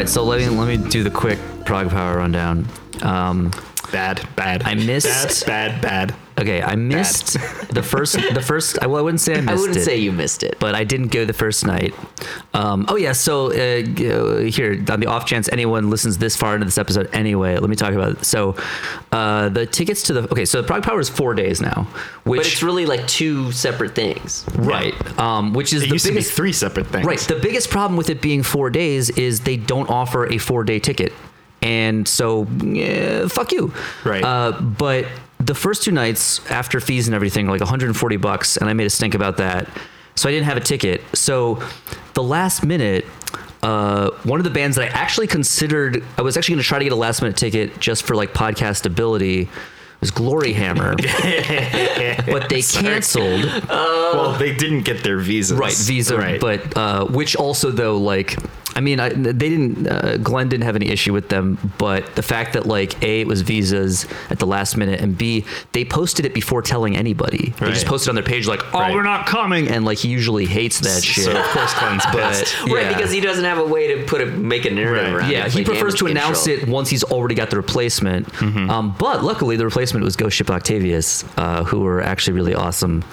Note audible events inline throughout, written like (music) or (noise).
right, so let me let me do the quick prog power rundown. Um, Bad, bad. I missed- Bad, bad, bad. Okay, I missed the first the first. I- Well, I wouldn't say I missed it. I wouldn't it. say you missed it. but I didn't go the first night. Um, oh yeah, so uh, uh, here on the off chance anyone listens this far into this episode anyway, let me talk about it. So uh, the tickets to the okay, so the Prog Power is four days now, which but it's really like two separate things. right, um, which is It the used to be biggest three separate things. right. The biggest problem with it being four days is they don't offer a four day ticket, and so yeah, fuck you. Right. Uh, but the first two nights after fees and everything, like 140 bucks, and I made a stink about that. So I didn't have a ticket. So the last minute, uh, one of the bands that I actually considered, I was actually going to try to get a last minute ticket just for like podcast ability. Was Gloryhammer, (laughs) but they canceled. well, they didn't get their visas. right visa Right. but uh, which also though like i mean I, they didn't uh, glenn didn't have any issue with them but the fact that like a it was visas at the last minute and b they posted it before telling anybody they just Right. posted on their page like oh Right. we're not coming and like he usually hates that shit So of course Glenn's pissed. but Right, because he doesn't have a way to put a make a narrative Right. around it. yeah, he like prefers to announce control. it once he's already got the replacement. Mm-hmm. Um, but luckily, the replacement was Ghost Ship Octavius, uh, who were actually really awesome.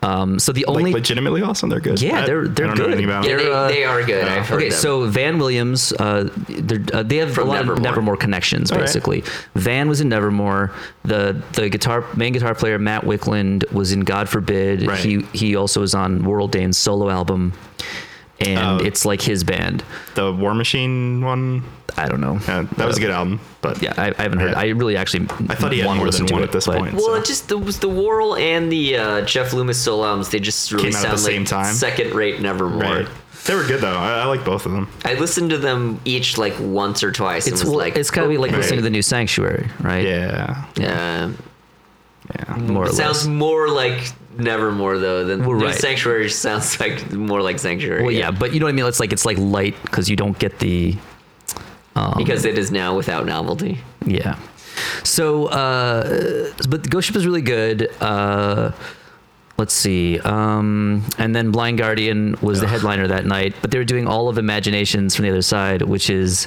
Um, so the like only legitimately awesome. They're good. Yeah, they're- they're good. Yeah, them. they, uh, they are good. I've heard Okay, them. so Van Williams, uh, they're- uh, they have From a lot Nevermore. of Nevermore connections, right. basically. Van was in Nevermore. The the guitar main guitar player Matt Wicklund was in God Forbid. Right. He he also was on Warrel Dane's solo album, and Oh. it's like his band. the War Machine one. I don't know. Uh, that was a good album, but Yeah, I, I haven't heard. Yeah. I really actually. I thought he had want more than one it, at this but- point. Well, so. it just the the Warrel and the uh, Jeff Loomis solo albums, they just really Came out at sound the like same time? second rate Nevermore. right. They were good though. I, I like both of them. I listened to them each like once or twice. It's and was well, like it's gotta be like okay. listening to the new Sanctuary, right? Yeah. yeah. Yeah. more or It sounds less. more like Nevermore though than Well, right. Sanctuary sounds (laughs) like more like Sanctuary. Well, yeah, but you know what I mean. It's like it's like light because you don't get the because it is now without novelty. Yeah. So, uh, but Ghost Ship is really good. Uh, let's see. Um, and then Blind Guardian was the headliner that night, but they were doing all of Imaginations from the other side, which is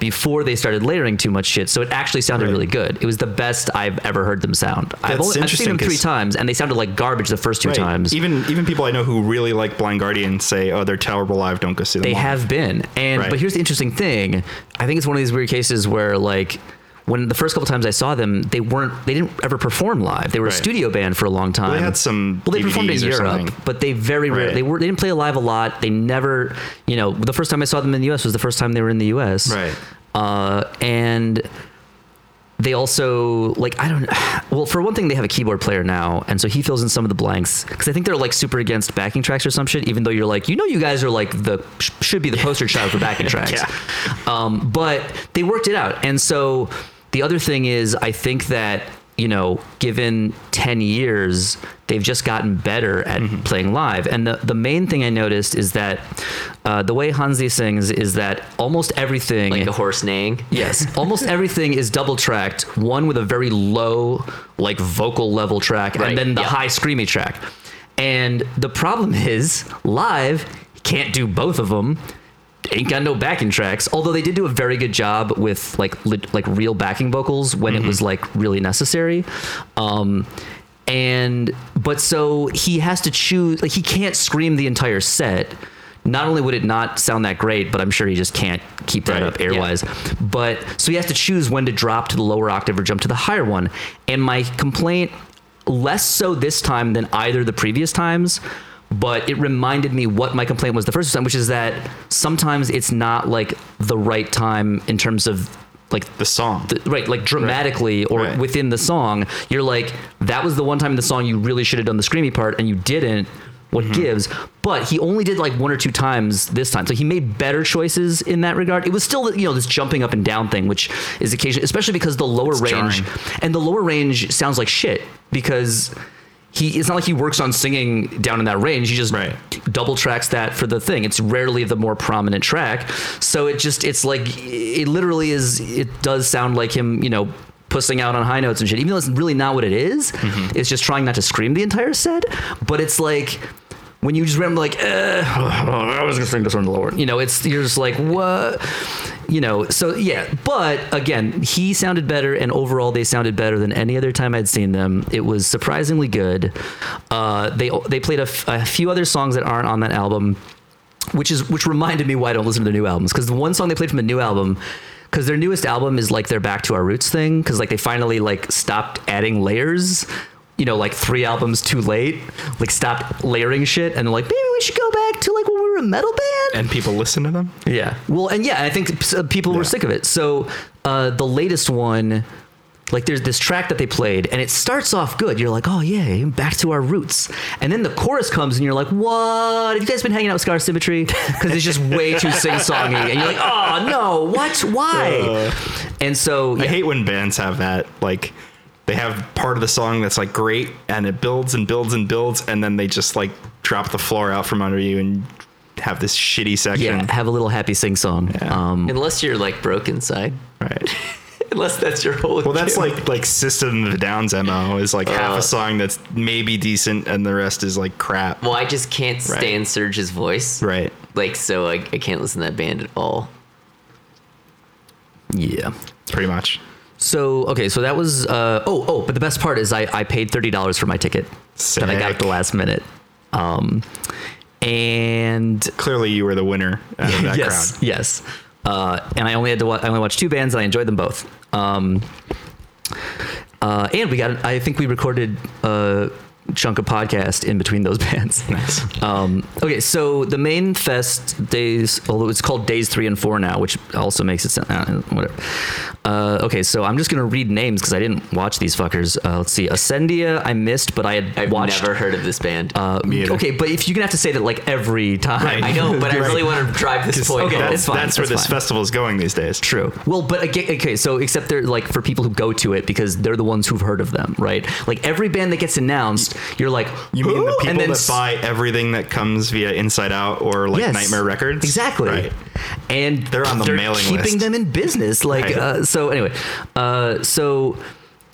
before they started layering too much shit. So it actually sounded Right. really good. It was the best I've ever heard them sound. I've, That's only, I've seen them three times, and they sounded like garbage the first two Right. times. Even even people I know who really like Blind Guardian say, "Oh, they're terrible live. Don't go see them." They live." have been. And Right. but here's the interesting thing. I think it's one of these weird cases where like when the first couple times I saw them, they weren't they didn't ever perform live. They were a studio band for a long time. they had some well, they performed in Europe, something. but they very rarely Right. they were they didn't play live a lot. They never, you know, the first time I saw them in the U.S. was the first time they were in the U.S. Right. Uh, and they also like I don't (sighs) well for one thing they have a keyboard player now and so he fills in some of the blanks because I think they're like super against backing tracks or some shit even though you're like you know you guys are like the should be the poster child for backing (laughs) tracks Yeah. um, but they worked it out and so the other thing is I think that you know given 10 years they've just gotten better at Mm-hmm. playing live and the, the main thing I noticed is that uh, the way Hansi sings is that almost everything Like the horse neighing. Yes, (laughs) almost everything is double tracked. One with a very low, like vocal level track, Right, and then the yeah. high screamy track. And the problem is, live, can't do both of them. Ain't got no backing tracks. Although they did do a very good job with like li- like real backing vocals when it was like really necessary. Um, and but so he has to choose. Like he can't scream the entire set. Not only would it not sound that great, but I'm sure he just can't keep that Right, up yeah. airwise. But so he has to choose when to drop to the lower octave or jump to the higher one. And my complaint, less so this time than either the previous times, but it reminded me what my complaint was the first time, which is that sometimes it's not like the right time in terms of like the song. the, right like dramatically or Right. within the song you're like that was the one time in the song you really should have done the screamy part and you didn't what Mm-hmm. gives but he only did like one or two times this time so he made better choices in that regard it was still you know this jumping up and down thing which is occasionally especially because the lower It's range jarring. and the lower range sounds like shit because he it's not like he works on singing down in that range. He just Right. double tracks that for the thing. It's rarely the more prominent track. So it just it's like it literally is it does sound like him you know pussing out on high notes and shit. Even though it's really not what it is, mm-hmm. it's just trying not to scream the entire set but it's like when you just remember like eh, I was gonna sing this one lower you know it's you're just like what you know, so yeah, but again, he sounded better, and overall, they sounded better than any other time I'd seen them. It was surprisingly good. Uh, they they played a, f- a few other songs that aren't on that album, which is which reminded me why I don't listen to their new albums because the one song they played from the new album. Because their newest album is like their back to our roots thing. Because like they finally like stopped adding layers, you know, like three albums too late. Like stopped layering shit, and like maybe we should go back to like when we were a metal band. And people listen to them. Yeah. Well, and yeah, I think uh, people were sick of it. So uh, the latest one, like there's this track that they played, and it starts off good. You're like, oh yeah, back to our roots. And then the chorus comes, and you're like, what? Have you guys been hanging out with Scar Symmetry? Because it's just way too sing songy, and you're like, oh no, what? Why? and so I hate when bands have that. Like, they have part of the song that's like great, and it builds and builds and builds, and then they just like drop the floor out from under you and have this shitty section. yeah, have a little happy sing song. Yeah. Um, Unless you're like broke inside. Right. (laughs) Unless that's your whole. Well, that's gimmick. like like System of the Downs mo is like half Uh. a song that's maybe decent, and the rest is like crap. Well, I just can't Right. stand Serj's voice. Right. Like, so I, I can't listen to that band at all. yeah. Pretty much. So okay, so that was uh, oh oh, but the best part is I, I paid thirty dollars for my ticket that I got at the last minute, um, and Clearly, you were the winner out of that yes crowd. yes, uh, and I only had to wa- I only watched two bands and I enjoyed them both. Um, uh, and we got I think we recorded a chunk of podcast in between those (laughs) bands. Nice. Um, okay, so the main fest days, although it's called days three and four now, which also makes it sound uh, whatever. Uh, okay, so I'm just gonna read names because I didn't watch these fuckers. Uh, let's see, Ascendia I missed, but I had I've watched. never heard of this band. uh, Me either. okay, but if you're gonna have to say that like every time, Right. I know, but I Right. really want to drive this point okay, home. it's fine, That's where that's this festival is going these days. True. Well, but again, okay, so except they're like for people who go to it because they're the ones who've heard of them, right? Like every band that gets announced, you're like, You mean the people that s- buy everything that comes via Inside Out or like Yes. Nightmare Records? Exactly. Right. And They're on the mailing list. keeping list. them in business. Like Right. uh, so. Anyway, uh, so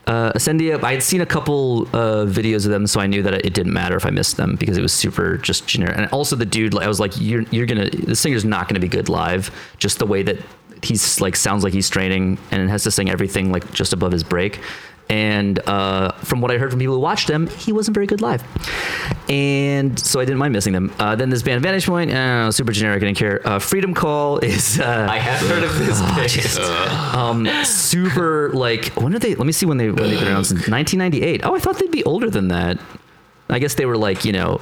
uh, Ascendia. I had seen a couple uh, videos of them, so I knew that it didn't matter if I missed them because it was super just generic. And also the dude, I was like, you're you're gonna the singer's not gonna be good live. Just the way that he's like sounds like he's straining and has to sing everything like just above his break. And uh, from what I heard from people who watched them, he wasn't very good live. And so I didn't mind missing them. Uh, then this band Vantage Point, uh, super generic, I didn't care. Uh, Freedom Call is uh, I have heard of this (laughs) band. um, super like when did they? Let me see when they when they announced in 1998. Oh, I thought they'd be older than that. I guess they were like you know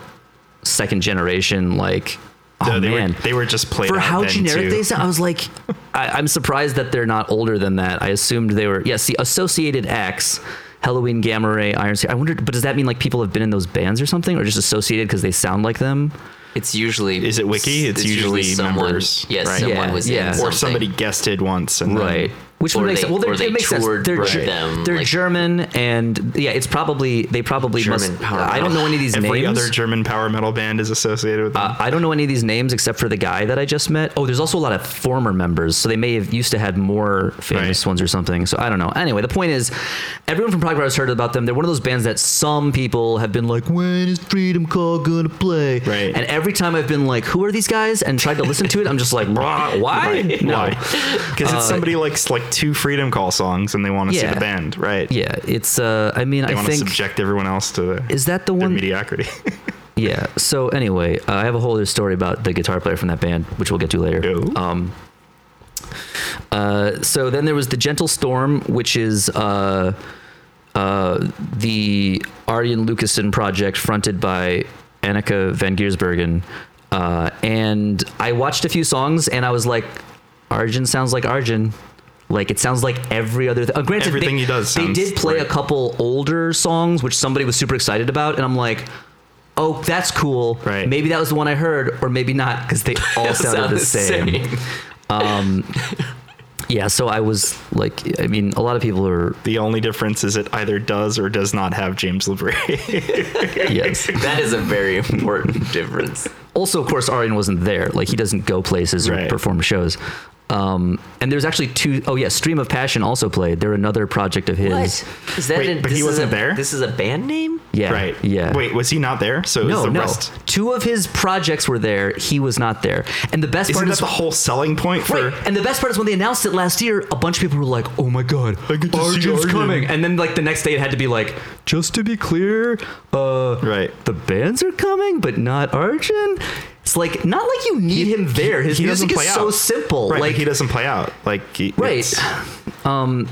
second generation like. Oh they man, were they were just played for out how then, generic too. they sound, I was like, (laughs) I, I'm surprised that they're not older than that. I assumed they were. Yes, the Associated X, Helloween, Gamma Ray, Iron. Sky- I wondered, but does that mean like people have been in those bands or something, or just associated because they sound like them? It's usually. Is it Wiki? It's usually someone. members, Yes, right? someone Yeah, was yeah. in Or or something. somebody guested once and then- right which would make they- sense well they're, they it makes sense they're, with Ge- them, they're like- german and yeah it's probably they probably German must power i don't know any of these names. Every other German power metal band is associated with them. uh, I don't know any of these names except for the guy that I just met. Oh, there's also a lot of former members, so they may have used to had more famous Right. ones or something. So I don't know. Anyway, the point is, everyone from Prog has heard about them. They're one of those bands that some people have been like, "When is Freedom Call gonna play?" Right. And every time I've been like, "Who are these guys?" and tried to listen to it, I'm just like, "Why? (laughs) Why? No." Why? Because Uh, it's somebody like like two Freedom Call songs and they want to see Yeah. the band, right? Yeah, it's. Uh, I mean, They I want to think subject everyone else to the, is that the their one? mediocrity. (laughs) Yeah. So anyway, uh, I have a whole other story about the guitar player from that band, which we'll get to later. Ooh. Um, uh, so then there was the Gentle Storm, which is uh, uh, the Arjen Lucassen project fronted by Anneke van Giersbergen. Uh, and I watched a few songs and I was like, Arjen sounds like Arjen. Like it sounds like every other. Th- uh, granted, Everything they, he does They did play a couple older songs, which somebody was super excited about, and I'm like, oh, that's cool. Right. Maybe that was the one I heard, or maybe not, because they (laughs) all sounded Sound the the same. same. Um, yeah, so I was like, I mean, a lot of people are the only difference is it either does or does not have James LaBrie. (laughs) yes. That is a very important difference. Also, of course, Arjen wasn't there. Like he doesn't go places or Right. perform shows. Um, and there's actually two oh yeah, Stream of Passion also played. They're another project of his. What? Is that Wait, an- but he this is wasn't a- there? This is a band name? Yeah. Right. Yeah. Wait, was he not there? So it was No, the no. rest. Two of his projects were there. He was not there. And the best part Isn't part that is the whole selling point for? Right. And the best part is when they announced it last year, a bunch of people were like, "Oh my god, I get to see Arjen's coming!" And then like the next day, it had to be like, "Just to be clear, uh, Right. the bands are coming, but not Arjun." It's like not like you need him there. His he music play is so simple. Right, like he doesn't play out. Like he, right. Um,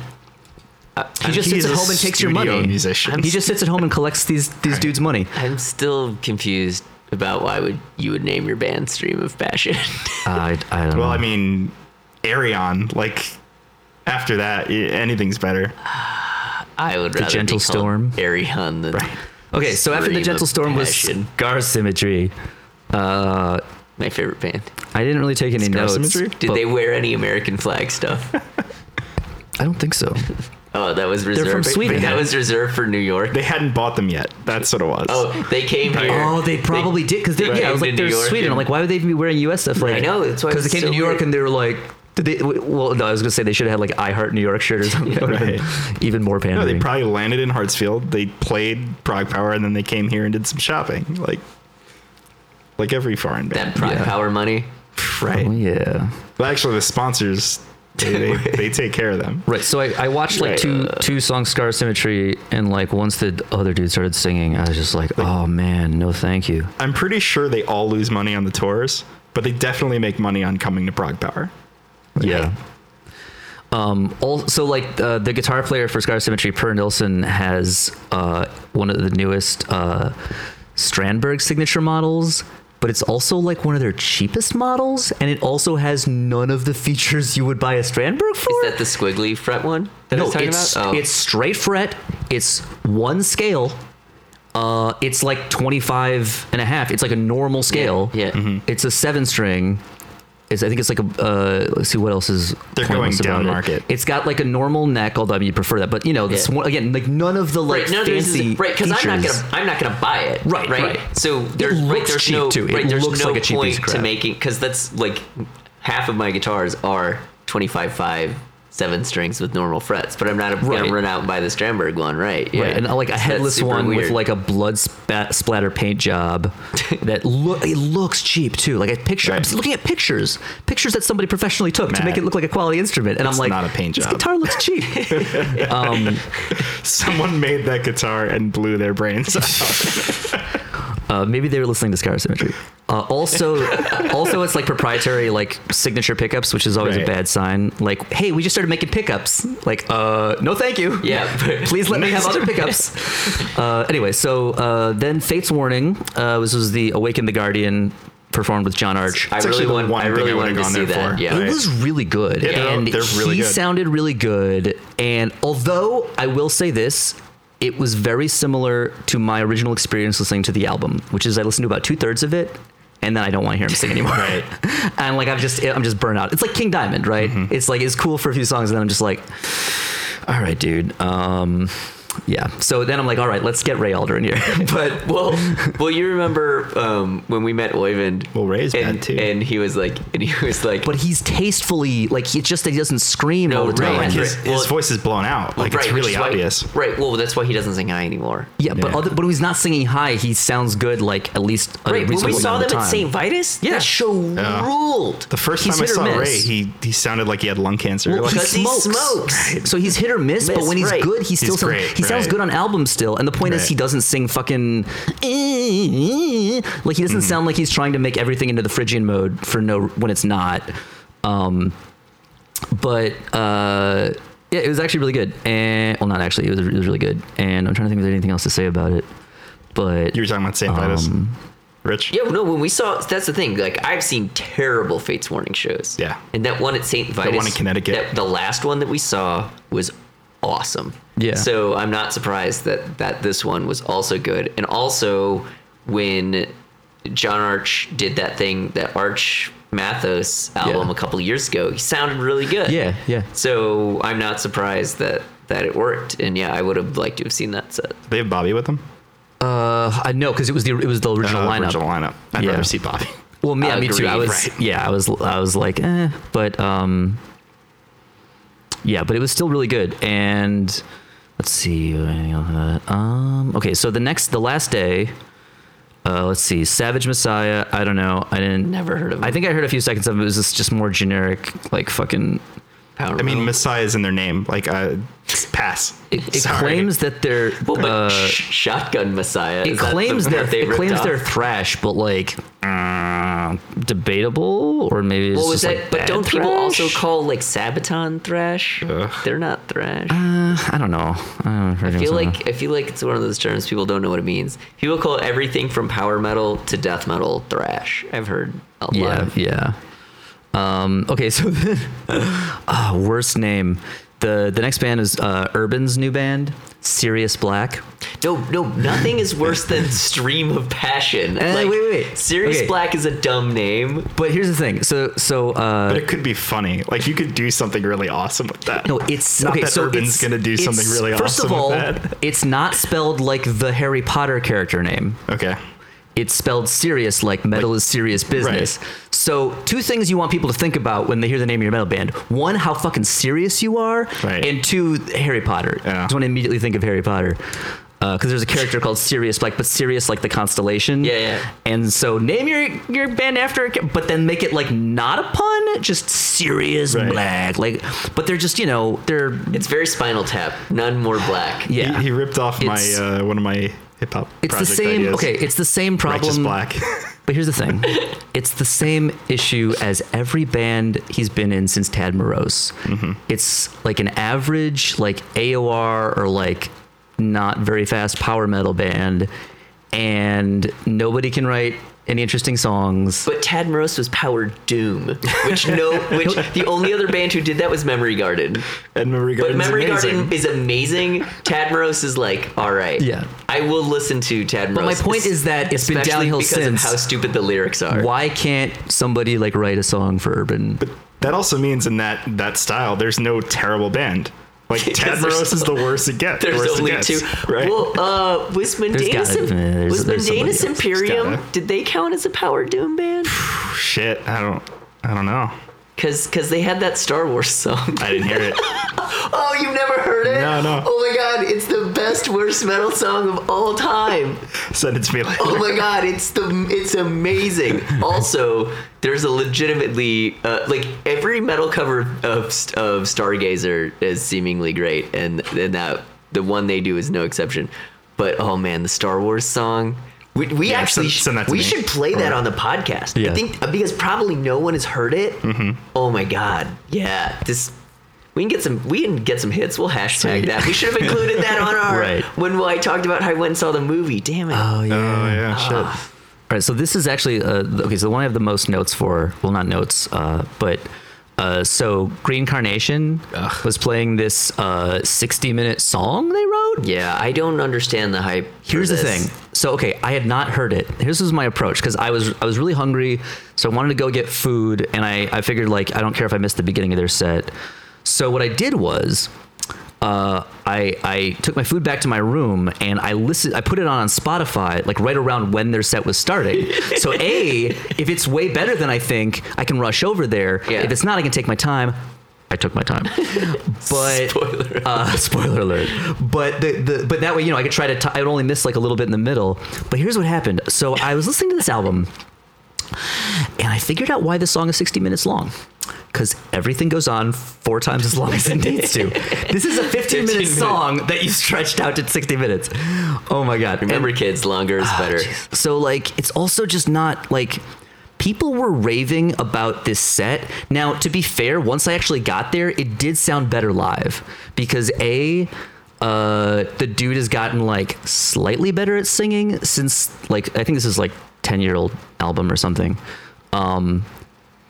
he just he's sits at home and takes your money. studio musician. He just sits at home and collects these these dudes' money. I'm still confused about why would you would name your band Stream of Passion. Uh, (laughs) I, I don't Well, know. I mean, Ayreon. Like after that, anything's better. (sighs) I would rather Gentle be Storm. Ayreon than okay, so after the Gentle of Storm was Passion. Scar Symmetry. Uh, my favorite band. I didn't really take any Scar notes. Symmetry? Did but they wear any American flag stuff? (laughs) I don't think so. (laughs) Oh, that was reserved. They're from Sweden. That was reserved for New York. They hadn't bought them yet. That's what it was. Oh, they came here. Oh, they probably did because they yeah, I was like to they're New York I'm like, why would they even be wearing U.S. stuff? Like, I know, that's why because they it's came to New York weird. and they were like, did they? Well, no, I was gonna say they should have had like I Heart New York shirt or something. That (laughs) Right. Even more pandering. No, pandering. they probably landed in Hartsfield. They played Prog Power, and then they came here and did some shopping, like like every foreign that band. Pride Yeah. Power money. right. oh yeah. Well, actually, the sponsors they, they, (laughs) they take care of them. Right. So I, I watched like Right. two two songs, Scar Symmetry, and like once the other dude started singing, I was just like, oh man, no, thank you. I'm pretty sure they all lose money on the tours, but they definitely make money on coming to Prog Power. Yeah. Um, also, like uh, the guitar player for Scar Symmetry, Per Nilsson, has uh, one of the newest uh, Strandberg signature models, but it's also like one of their cheapest models, and it also has none of the features you would buy a Strandberg for. Is that the squiggly fret one no, it's about? Oh. it's straight fret. It's one scale. Uh, it's like 25 and a half. It's like a normal scale. Yeah. Mm-hmm. It's a seven string. It's, I think it's like a. Uh, let's see what else is. They're pointless going down about it. market. It's got like a normal neck, although I mean you prefer that. But you know, this Yeah. one again, like none of the like right, no, there's fancy right because I'm not gonna I'm not gonna buy it. Right, right. right. So there's right, looks there's cheap, no too. It right there's looks no like a cheap piece point of to making because that's like half of my guitars are 25 five seven strings with normal frets, but I'm not Right. gonna run out and buy the Strandberg one, right? Yeah, Right, and like a headless super one with like a blood spat, splatter paint job (laughs) that look it looks cheap too. Like a picture, I'm looking at pictures, pictures that somebody professionally took to make it look like a quality instrument, and it's I'm like, not a paint this job." guitar looks cheap. (laughs) um, Someone made that guitar and blew their brains out. (laughs) uh, maybe they were listening to Scar Symmetry. Uh, also, (laughs) also it's like proprietary like signature pickups, which is always a bad sign. Like, hey, we just started making pickups. Like, uh, no, thank you. Yeah, (laughs) please let me have other pickups. (laughs) uh, anyway, so uh, then Fates Warning uh, was was the Awaken the Guardian performed with John Arch. I really want one I really wanted to see there that. for. Yeah. It was really good, Yeah, they're- and they're really he good. sounded really good. And although I will say this, it was very similar to my original experience listening to the album, which is I listened to about two thirds of it, and then I don't want to hear him sing anymore. (laughs) Right. (laughs) and like I'm just I'm just burnt out. It's like King Diamond, right? Mm-hmm. It's like it's cool for a few songs, and then I'm just like, all right, dude. Um, yeah. So then I'm like, all right, let's get Ray Alder in here. (laughs) but well, well, you remember um, when we met Oyvind? Well, Ray's and, bad, too. And he was like, and he was like, but he's tastefully like he just that he doesn't scream No, all the Ray, time. like his, Right. his Well- voice is blown out. Like right, it's really is why- obvious. right. Well, that's why he doesn't sing high anymore. Yeah, but Yeah. other, but when he's not singing high, he sounds good. Like at least a Right. When we saw amount them of at St. Vitus, Yeah. that show Yeah. ruled. The first He's time I saw miss. Ray, he he sounded like he had lung cancer. Well, like, he Because he smokes. smokes. So he's hit or miss, but when he's right. good, he still He's sounds, great, he sounds right. good on albums still. And the point is, Right. he doesn't sing fucking like he doesn't sound like he's trying to make everything into the Phrygian mode for no when it's not. Um, but uh, yeah, it was actually really good. And well, not actually, it was, it was really good. And I'm trying to think if there's anything else to say about it. But you were talking about St. Vitus. um, Rich. Yeah, no. When we saw, that's the thing. Like I've seen terrible Fates Warning shows. Yeah. and that one at Saint Vitus, one in Connecticut. that- the last one that we saw was awesome. Yeah. So I'm not surprised that that this one was also good. And also when John Arch did that thing, that Arch Matheos album Yeah. a couple years ago, he sounded really good. yeah, yeah. So I'm not surprised that that it worked. And yeah, I would have liked to have seen that set. They have Bobby with them. Uh, Uh, I know because it was the it was the original Uh, lineup. Original lineup. I'd Yeah. rather see Bobby. Well, me, yeah, me too. I was, right. yeah, I was, I was like, eh, but um, yeah, but it was still really good. And let's see, um, okay, so the next, the last day, uh, let's see, Savage Messiah. I don't know. I didn't. Never heard of I think I heard a few seconds of it. It was just, just more generic, like fucking. Power I mean, metal. Messiah's in their name. Like, uh, pass. It, it claims that they're. well, but uh, Sh- Shotgun Messiah. it is that claims the they're it claims off? they're thrash, but like uh, debatable, or maybe it's What was just that? like but don't people also call like Sabaton thrash? They're not thrash. I don't know. I, I feel like I feel like it's one of those terms people don't know what it means. People call everything from power metal to death metal thrash. I've heard a lot. yeah, yeah. Um, okay, so (laughs) uh, worst name. The the next band is uh, Urban's new band, Sirius Black. no, no, nothing is worse than (laughs) Stream of Passion. Eh, like, wait, wait, wait. Sirius Okay. Black is a dumb name. But here's the thing. So so uh, But it could be funny. Like, you could do something really awesome with that. no, it's Not okay. that so Urban's gonna do something it's- really first awesome of all, with that. it's not spelled like the Harry Potter character name. Okay. It's spelled serious like metal is serious business. Right. So two things you want people to think about when they hear the name of your metal band. One, how fucking serious you are. Right. And two, Harry Potter. Yeah. Just want to immediately think of Harry Potter. Because there's a character called Sirius Black, but Sirius like the constellation. Yeah, yeah. And so name your your band after it, but then make it like not a pun, just Sirius Right. Black. Like, but they're just you know they're It's very Spinal Tap. None more black. yeah. He, he ripped off my uh, one of my hip hop. it's the same. Ideas. Okay, it's the same problem. Black. (laughs) But here's the thing (laughs) it's the same issue as every band he's been in since Tad Morose. Mm-hmm. It's like an average, like AOR or like not very fast power metal band, and nobody can write any interesting songs. But Tad Morose was Power Doom, which no, which (laughs) the only other band who did that was Memory Garden. and Memory But Memory amazing. Garden is amazing. Tad Morose is like, all right, Yeah. I will listen to Tad Morose. But my point is that it's been especially downhill because since. of how stupid the lyrics are. Why can't somebody like write a song for Urban? But That also means in that that style, there's no terrible band. Like Because (laughs) Tad there's- is the worst it gets. There's worst it only gets, two. right? Well, uh, was Mundanus, gotta- there's- was there's somebody Mundanus. Imperium? Did they count as a Power Doom band? (sighs) Shit, I don't, I don't know. Because because they had that Star Wars song. I didn't hear it. (laughs) Oh, you've never heard it? No, no. Oh my god, it's the best worst metal song of all time. Send it to me later. Oh my god, it's the it's amazing. (laughs) Also, there's a legitimately uh, like every metal cover of of Stargazer is seemingly great, and and that the one they do is no exception. But oh man, the Star Wars song. We, we Yeah, actually send- send that to we me. should play that Or- on the podcast. I think uh, because probably no one has heard it. Mm-hmm. Oh my god, yeah, this. We can get some. We can get some hits. We'll hashtag Sweet. that. We should have included that on our (laughs) Right. when I talked about how I went and saw the movie. Damn it. Oh yeah. Oh yeah, shit. All right, so this is actually uh, okay. So the one I have the most notes for, well, not notes, uh, but uh, so Green Carnation was playing this uh, 60 minute song they wrote. Yeah, I don't understand the hype. Here's the thing. So okay, I had not heard it. Here's was my approach because I was I was really hungry, so I wanted to go get food, and I I figured like I don't care if I missed the beginning of their set. So what I did was. Uh, I I took my food back to my room and I listened. I put it on on Spotify like right around when their set was starting. so a if it's way better than I think, I can rush over there. Yeah. If it's not, I can take my time. I took my time, (laughs) but Spoiler. uh, (laughs) spoiler alert. But the, the but that way, you know, I could try to. T- I would only miss like a little bit in the middle. But here's what happened. So I was listening to this album, and I figured out why this song is 60 minutes long. Because everything goes on four times as long as it needs to. (laughs) This is a 15 minute song that you stretched out to 60 minutes. Oh my god! Remember, And- kids, longer is better. Jeez. So like it's also just not like people were raving about this set. Now, to be fair, once I actually got there, it did sound better live because a uh, the dude has gotten like slightly better at singing since like I think this is like 10 year old album or something. Um,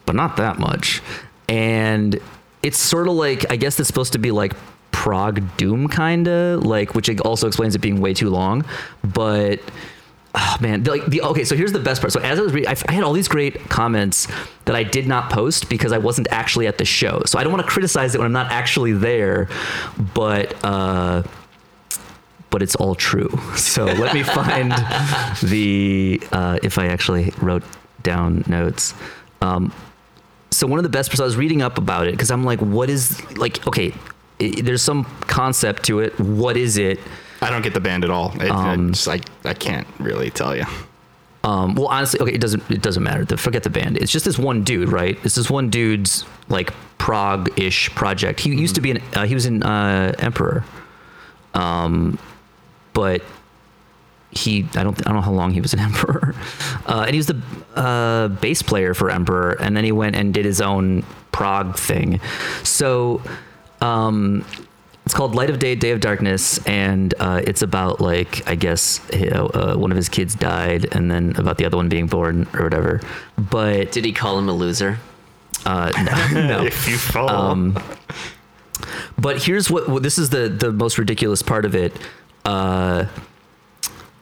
but not that much. And it's sort of like I guess it's supposed to be like prog doom kind of like, which also explains it being way too long. But oh, man, like the okay. So here's the best part. So as I was reading, I, I had all these great comments that I did not post because I wasn't actually at the show. So I don't want to criticize it when I'm not actually there. But uh, but it's all true. (laughs) So let me find the uh, if I actually wrote down notes. Um, so one of the best parts I was reading up about it because I'm like, what is like? Okay, i there's some concept to it. What is it? I don't get the band at all. It, Um, it's, I I can't really tell you. Um, well, honestly, okay, it doesn't it doesn't matter. The, forget the band. It's just this one dude, right? It's this one dude's like prog-ish project. He used to be an uh, he was in uh, Emperor, um, but he I don't I don't know how long he was an (laughs) Emperor, uh, and he was the uh, bass player for Emperor, and then he went and did his own prog thing. So. Um, it's called Light of Day, Day of Darkness, and uh, it's about like I guess you know, uh, one of his kids died, and then about the other one being born or whatever. But Did he call him a loser? uh, no, (laughs) no. If you fall, Um, But here's what, what this is the the most ridiculous part of it. Uh,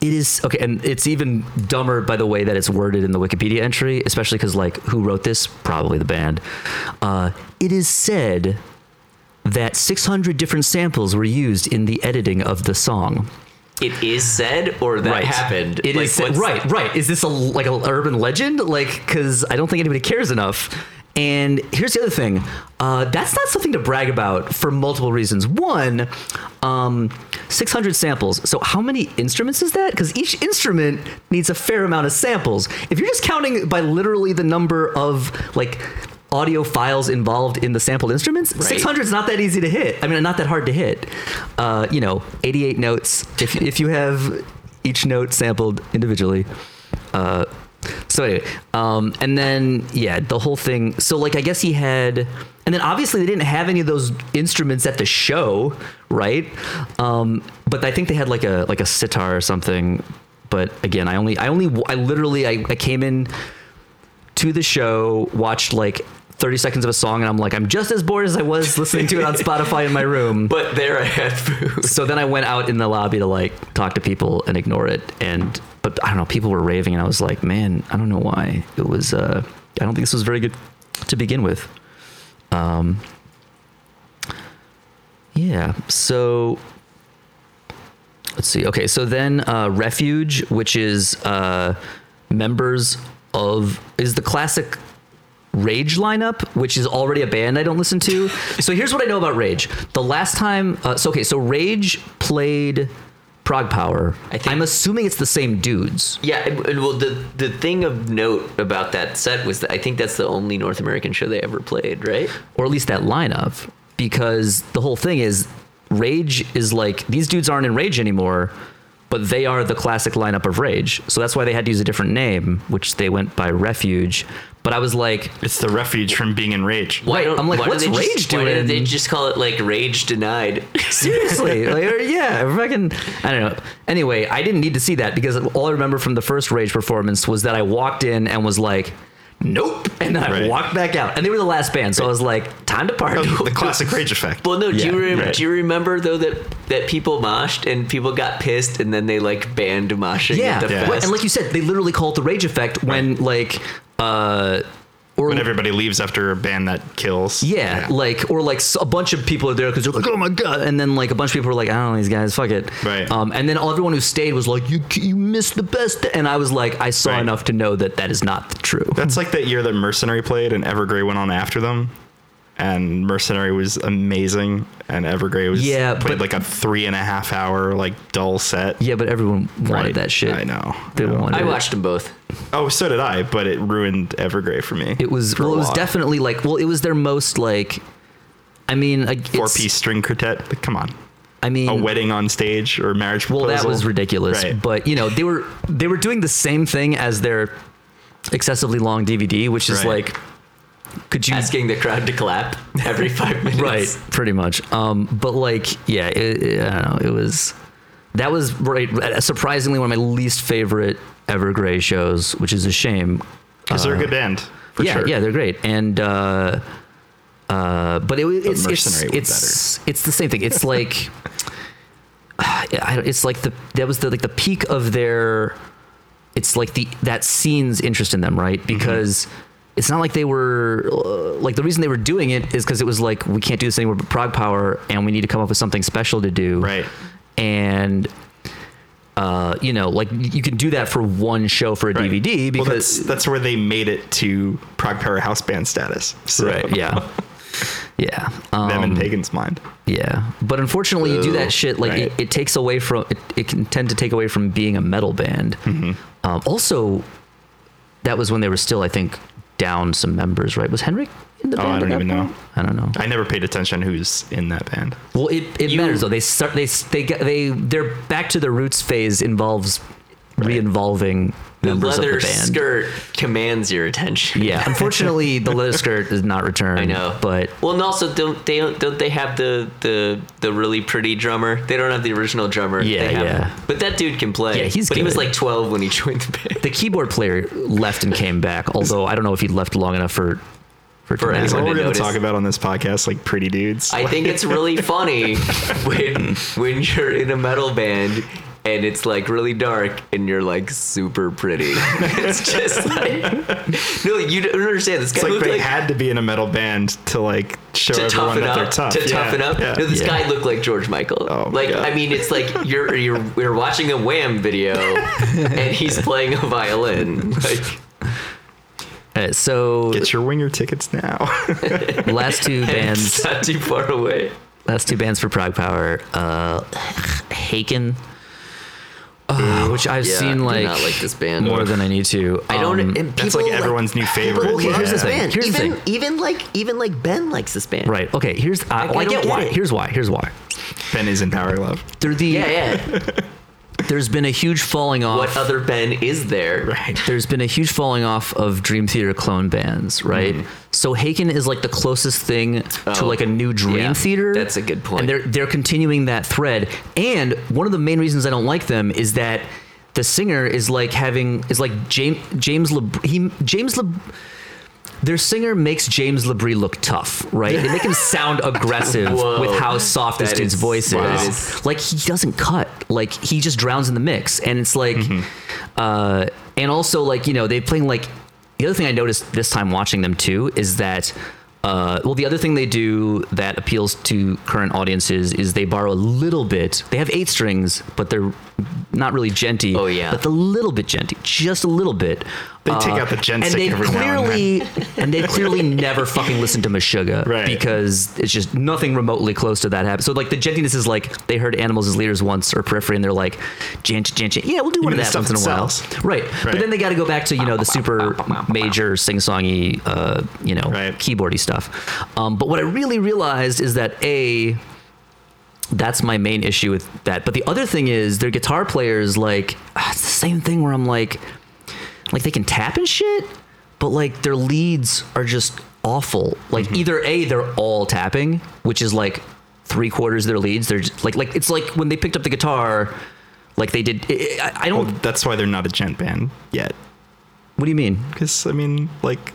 it is okay, and it's even dumber by the way that it's worded in the Wikipedia entry, especially because like who wrote this? Probably the band. Uh, it is said that 600 different samples were used in the editing of the song. It is said, or that happened. It is Like, said- right, right. Is this a like an urban legend? Like, because I don't think anybody cares enough. And here's the other thing. Uh, that's not something to brag about for multiple reasons. One, um, 600 samples. So how many instruments is that? Because each instrument needs a fair amount of samples. If you're just counting by literally the number of like audio files involved in the sampled instruments, 600 is not that easy to hit. I mean, not that hard to hit. Uh, you know, 88 notes. If if you have each note sampled individually. Uh, so anyway, um, and then yeah, the whole thing. So like, I guess he had, and then obviously they didn't have any of those instruments at the show, right? Um, but I think they had like a like a sitar or something. But again, I only I only I literally I, I came in to the show, watched like 30 seconds of a song, and I'm like, I'm just as bored as I was listening to it on Spotify in my room. (laughs) But there I had food. So then I went out in the lobby to like talk to people and ignore it. And but I don't know, people were raving, and I was like, man, I don't know why. It was. uh I don't think this was very good to begin with. Um. Yeah. So. Let's see. Okay. So then, uh, Refuge, which is uh, members of, is the classic Rage lineup, which is already a band I don't listen to. (laughs) so here's what I know about Rage. The last time, uh, so okay, so Rage played Prog Power. I think- I'm assuming it's the same dudes. Yeah, and, and well, the the thing of note about that set was that I think that's the only North American show they ever played, right? or at least that lineup, because the whole thing is Rage is like these dudes aren't in Rage anymore, but they are the classic lineup of Rage. So that's why they had to use a different name, which they went by Refuge. But I was like, it's the refuge from being in rage. Why don't- I'm like, why do what's they Rage just, Why didn't they just call it like Rage Denied? (laughs) seriously, like, or, yeah, fucking, I don't know. Anyway, I didn't need to see that because all I remember from the first Rage performance was that I walked in and was like, nope, and then I Right. walked back out, and they were the last band, so I was like, time to party. Oh, the classic rage effect. Well, no. Do you Yeah, remember? right. Do you remember though that that people moshed and people got pissed and then they like banned moshing Yeah, at the Yeah. Fest? and like you said, they literally call it the rage effect when like uh or when everybody leaves after a band that kills. yeah, like or like a bunch of people are there because they're like, oh my god, and then like a bunch of people are like, I don't know these guys, fuck it, Right. Um, and then all everyone who stayed was like, you you missed the best, and I was like, I saw Right. enough to know that that is not true. That's like that year that Mercenary played and Evergrey went on after them. And Mercenary was amazing, and Evergrey was Yeah, played but- like a three and a half hour like dull set. yeah, but everyone wanted Right. that shit. I know. They I know. wanted I it. watched them both. Oh, so did I, but it ruined Evergrey for me. It was well, it was definitely like well, it was their most like. I mean, like, four piece string quartet. Like, come on, I mean, a wedding on stage or marriage Proposal. Well, that was ridiculous. Right. But you know, they were they were doing the same thing as their excessively long DVD, which is Right. like, could you Asking the crowd to clap every five minutes. right? Pretty much. Um, but like, yeah, it, it- I don't know. It was that was right. Surprisingly, one of my least favorite Evergrey shows, which is a shame. because they're a good band. For yeah, sure. yeah, they're great. And uh, uh, but it, it's it's Mercenary was it's it's the same thing. It's like (laughs) I don't- it's like the that was the like the peak of their. It's like the that scene's interest in them, right? Mm-hmm. It's not like they were uh, like the reason they were doing it is because it was like we can't do this anymore. But Prog Power, and we need to come up with something special to do. Right. and uh, you know, like you can do that for one show for a Right. DVD well, because that's that's where they made it to Prog Power House Band status. So right, yeah, (laughs) yeah, um, them in Pagan's mind. yeah. But unfortunately, you do that shit like Right. it, it takes away from it, it can tend to take away from being a metal band. Mm-hmm. Um, also, that was when they were still, I think, down some members. Right? Was Henrik in the Oh, band? I don't that even know. I don't know. I never paid attention who's in that band. Well, it, it You- matters though. They start they they get they their back to the roots phase involves re-involving The members leather of the band. skirt commands your attention. Yeah, (laughs) unfortunately, the leather skirt does not return. I know. but well, and also don't they don't they have the the the really pretty drummer? They don't have the original drummer. Yeah, They have- yeah. But that dude can play. Yeah, he's But he was like 12 when he (laughs) joined the band. the keyboard player left and came back. (laughs) Although I don't know if he left long enough for for, For Command. Is all we're going to talk about on this podcast like pretty dudes? I think it's really funny when when you're in a metal band and it's like really dark and you're like super pretty. (laughs) it's just like no, you don't understand. This guy it's like looked they like had to be in a metal band to like show to everyone toughen that up, they're tough. to Yeah, toughen up. yeah. No, this Yeah. guy looked like George Michael. Oh my like God. I mean, it's like you're you're you're watching a Wham video (laughs) and he's playing a violin. Like Uh, so Get your winger tickets now. (laughs) last two bands, it's not too far away. last two bands for Prog Power, uh, Haken, uh, which I've Yeah, seen like, like this band. more than I need to. I don't. Um, and That's like people, everyone's new favorite. People Okay, love here's the this thing. band. Here's the even thing. even like even like Ben likes this band. right. Okay. Here's uh, well, I I get don't get why. it. Here's why. Here's why. ben is in Power Glove. They're the Yeah, yeah. (laughs) there's been a huge falling off. what other Ben is there? Right. there's been a huge falling off of Dream Theater clone bands, right? Hmm. So Haken is like the closest thing to Oh, like a new Dream yeah, Theater. that's a good point. And they're they're continuing that thread. And one of the main reasons I don't like them is that the singer is like having is like James James Le, he James Le, their singer makes James LaBrie look tough, right? They make him (laughs) sound aggressive Whoa. with how soft this dude's is- voice that is. Like he doesn't cut. Like he just drowns in the mix, and it's like, uh, and also like you know they playing like the other thing I noticed this time watching them too is that. Uh, well, the other thing they do that appeals to current audiences is they borrow a little bit. They have eight strings, but they're not really djenty. Oh, yeah. but a little bit djenty, just a little bit. They take out the gen and stick they every now and clearly and they clearly (laughs) never fucking listen to Meshuggah Right. because it's just nothing remotely close to that happen. So like the djentiness is like they heard Animals as Leaders once or Periphery and they're like gent gent gent. Yeah, we'll do one of the that once in a while. that sells. Right. But then they got to go back to you know the super major sing songy uh, you know Right. keyboardy stuff. Um, but what I really realized is that a that's my main issue with that. But the other thing is their guitar players like ah, it's the same thing where I'm like like they can tap and shit, but like their leads are just awful. Like Mm-hmm. either a they're all tapping, which is like three quarters of their leads. They're just, like like it's like when they picked up the guitar, like they did. I, I- I don't. Well, that's why they're not a djent band yet. what do you mean? Because I mean, like,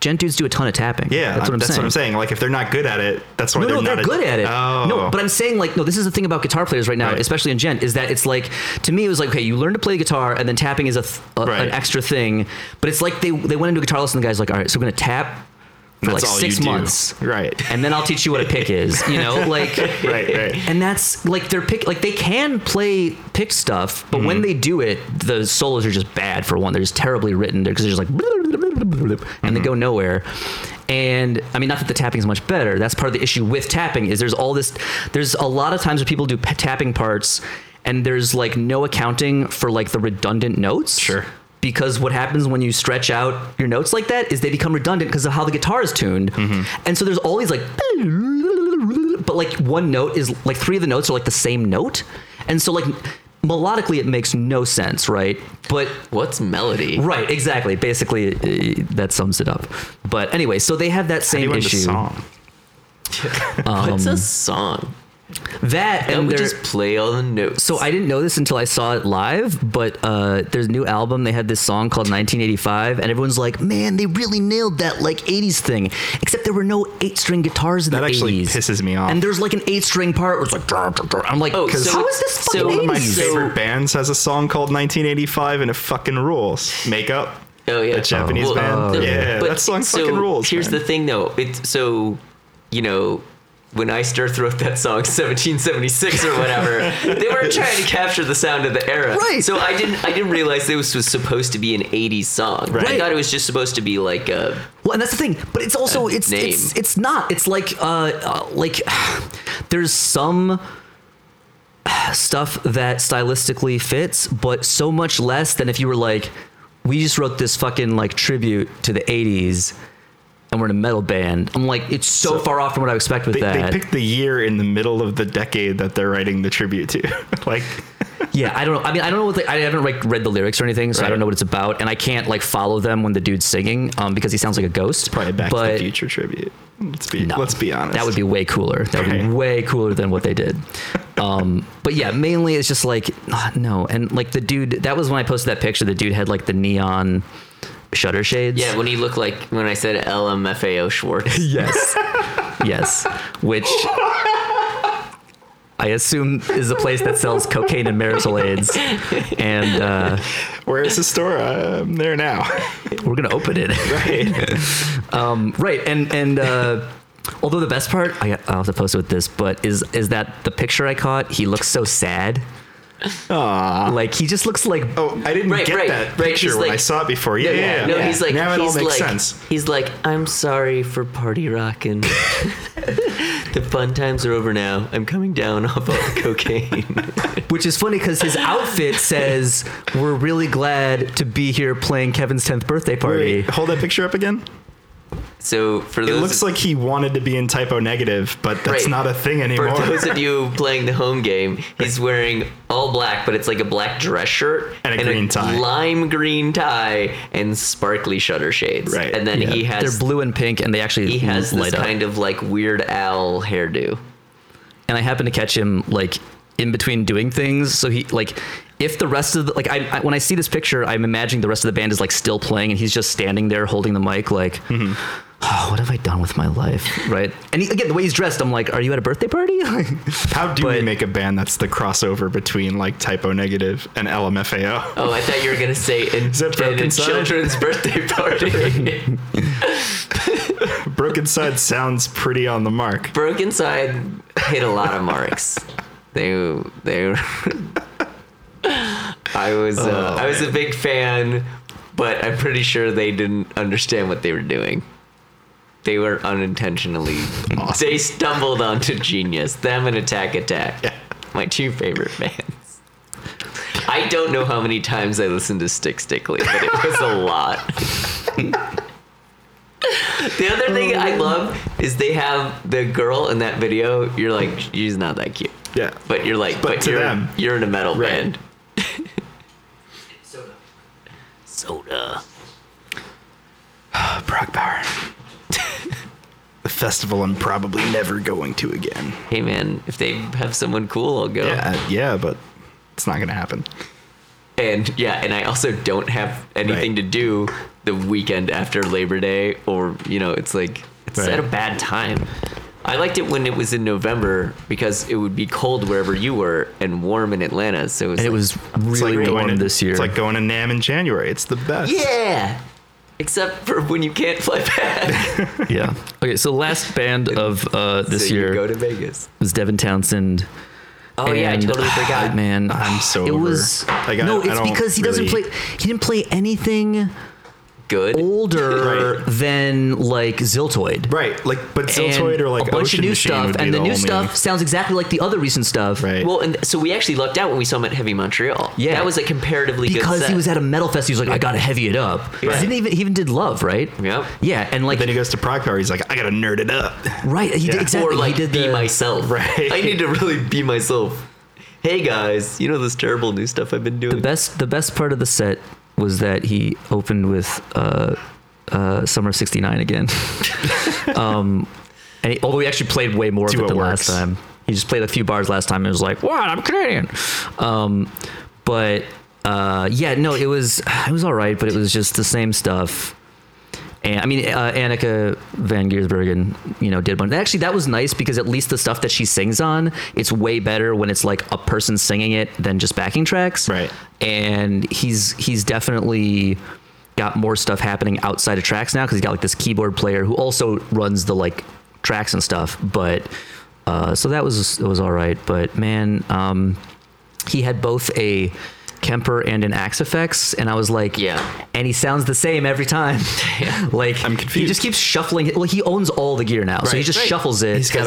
Djent dudes do a ton of tapping. yeah, that's what I'm that's saying. what I'm saying. Like, if they're not good at it, that's why No, they're no, not they're good at it. Oh, No, but I'm saying like no. This is the thing about guitar players right now, Right. especially in djent, is that it's like to me it was like okay, you learn to play guitar and then tapping is a, th- a Right. an extra thing. But it's like they they went into a guitar lesson. And the guy's like, all right, so we're gonna tap for That's like six you do. months, Right. and then I'll teach you what a pick is. You know, (laughs) like right, right. and that's like they're pick like they can play pick stuff, but Mm-hmm. when they do it, the solos are just bad for one. They're just terribly written because they're just like and Mm-hmm. they go nowhere. And I mean, not that the tapping is much better. That's part of the issue with tapping is there's all this. There's a lot of times where people do p- tapping parts, and there's like no accounting for like the redundant notes. Sure. Because what happens when you stretch out your notes like that is they become redundant because of how the guitar is tuned. Mm-hmm. And so there's all these like but like one note is like three of the notes are like the same note and so like melodically it makes no sense right but What's melody? right exactly basically uh, that sums it up but anyway so they have that How do you same issue song? (laughs) What's a song? That and we just play all the notes? so I didn't know this until I saw it live, but uh, there's a new album. They had this song called 1985, and everyone's like, "Man, they really nailed that like 80s thing." Except there were no eight-string guitars in the game. That actually pisses me off. And there's like an eight-string part where it's like, "Dur, dur, dur." I'm like, Oh, how is so- this so fucking one One of my 80s? So- favorite bands has a song called 1985 and it fucking rules. Makeup. Oh yeah, A Japanese Well, band. the- yeah, but that song so fucking rules. Here's man. the thing, though. It's so you know when Eister wrote that song (laughs) 1776 or whatever, they were (laughs) trying to capture the sound of the era. Right. So I didn't I didn't realize this was supposed to be an 80s song. Right. I thought it was just supposed to be like a Well, and that's the thing, but it's also it's name. it's it's not. It's like uh, uh like (sighs) there's some (sighs) stuff that stylistically fits, but so much less than if you were like, we just wrote this fucking like tribute to the '80s, and we're in a metal band. I'm like, it's so, So- far off from what I expect with They, they picked the year in the middle of the decade that they're writing the tribute to. (laughs) like, yeah, I don't know. I mean, I don't know what the, I haven't like read the lyrics or anything, so I don't know what it's about, and I can't like follow them when the dude's singing um, because he sounds like a ghost. It's probably a Back to the Future tribute. Let's be No. let's be honest. That would be way cooler. That would be way cooler than what they did. Um, (laughs) but yeah, mainly it's just like ah, no, and like the dude. That was when I posted that picture. The dude had like the neon shutter shades. yeah. When he looked like when I said LMFAO Schwartz. (laughs) Yes. yes. Which I assume is a place that sells cocaine and marital aids, and uh, Where is the store? Uh, I'm there now. we're gonna open it. (laughs) right. Um, right, and and uh, although the best part, I, I'll have to post it with this, but is is that the picture I caught? He looks so sad. Aw. Like he just looks like Oh, I didn't Right, get right, that right, picture he's when like- I saw it before. Yeah, yeah. yeah. No, he's like now it all makes like sense. he's like I'm sorry for party rocking. (laughs) the fun times are over now. I'm coming down off all the cocaine. (laughs) Which is funny because his outfit says, "We're really glad to be here playing Kevin's tenth birthday party." Wait, hold that picture up again. So for It those looks like he wanted to be in Type O Negative, but that's Right. not a thing anymore. for those of you (laughs) playing the home game, he's wearing all black, but it's like a black dress shirt And a green tie. lime green tie, and sparkly shutter shades. Right. And then Yeah, he has they're blue and pink, and they actually he has this up. kind of like Weird owl hairdo. and I happen to catch him like in between doing things. So he like if the rest of the like I, I when I see this picture, I'm imagining the rest of the band is like still playing, and he's just standing there holding the mic, like. Mm-hmm. Oh, (sighs) what have I done with my life? Right. And he, again, the way he's dressed, I'm like, are you at a birthday party? (laughs) How do we make a band that's the crossover between like Type O Negative and LMFAO? Oh, I thought you were gonna say (laughs) in, in a Brokencyde? children's birthday party. (laughs) Brokencyde sounds pretty on the mark. Brokencyde hit a lot of marks. They they. I was uh, Oh, I was a big fan, but I'm pretty sure they didn't understand what they were doing. They were unintentionally. (laughs) Awesome. They stumbled onto genius. Them and Attack Attack, Yeah. my two favorite bands. I don't know how many times I listened to Stick Stickly, but it was a lot. The other thing I oh. love is they have the girl in that video. You're like, she's not that cute. Yeah. But you're like, But but, to you're, them. you're in a metal Right. band. Soda. Soda. (sighs) Prog Power. Festival I'm probably never going to again. Hey man, if they have someone cool, I'll go. Yeah, uh, yeah, but it's not gonna happen. And yeah, and I also don't have anything Right. to do the weekend after Labor Day, or you know, it's like it's Right. at a bad time. I liked it when it was in November because it would be cold wherever you were and warm in Atlanta. So it was, and it was really like warm going to, this year. It's like going to Nam in January. It's the best. yeah, except for when you can't fly back. (laughs) yeah. Okay, so last band (laughs) of uh, this so year go to Vegas. was Devin Townsend. Oh yeah, I totally ah, forgot. man. I'm so It over. was Like, I- no. I It's don't because he doesn't play. He didn't play anything Good. older (laughs) Right. than like Ziltoid. Right, like but Ziltoid And or like a bunch Ocean of new Machine stuff, and the, new only- stuff sounds exactly like the other recent stuff. Right. Well, and so we actually lucked out when we saw him at Heavy Montreal. Yeah. that was a comparatively good Because he was at a metal fest, he was like, "I gotta heavy it up." He didn't even he even did love, right? Yep. Yeah, and like Then he goes to Prog Power. He's like, I gotta nerd it up. right, he did Yeah. exactly. or like he did be the, myself. Right. I need to really be myself. Hey guys, you know this terrible new stuff I've been doing. the best. The best part of the set was that he opened with uh, uh, "Summer '69" again. (laughs) um, and he, although he actually played way more See of it than works. last time, he just played a few bars last time and was like, "What? I'm Canadian." Um, but uh, yeah, no, it was it was all right, but it was just the same stuff. And I mean, uh, Anneke van Giersbergen, you know, did one. Actually, that was nice because at least the stuff that she sings on, it's way better when it's like a person singing it than just backing tracks. Right. And he's he's definitely got more stuff happening outside of tracks now because he's got like this keyboard player who also runs the like tracks and stuff. But Uh, so that was it was all right, but man, um, he had both a Kemper and an Axe-Fx, and I was like, Yeah. and he sounds the same every time. (laughs) (laughs) like I'm confused. He just keeps shuffling. Well, he owns all the gear now, so he just right. shuffles it. He's got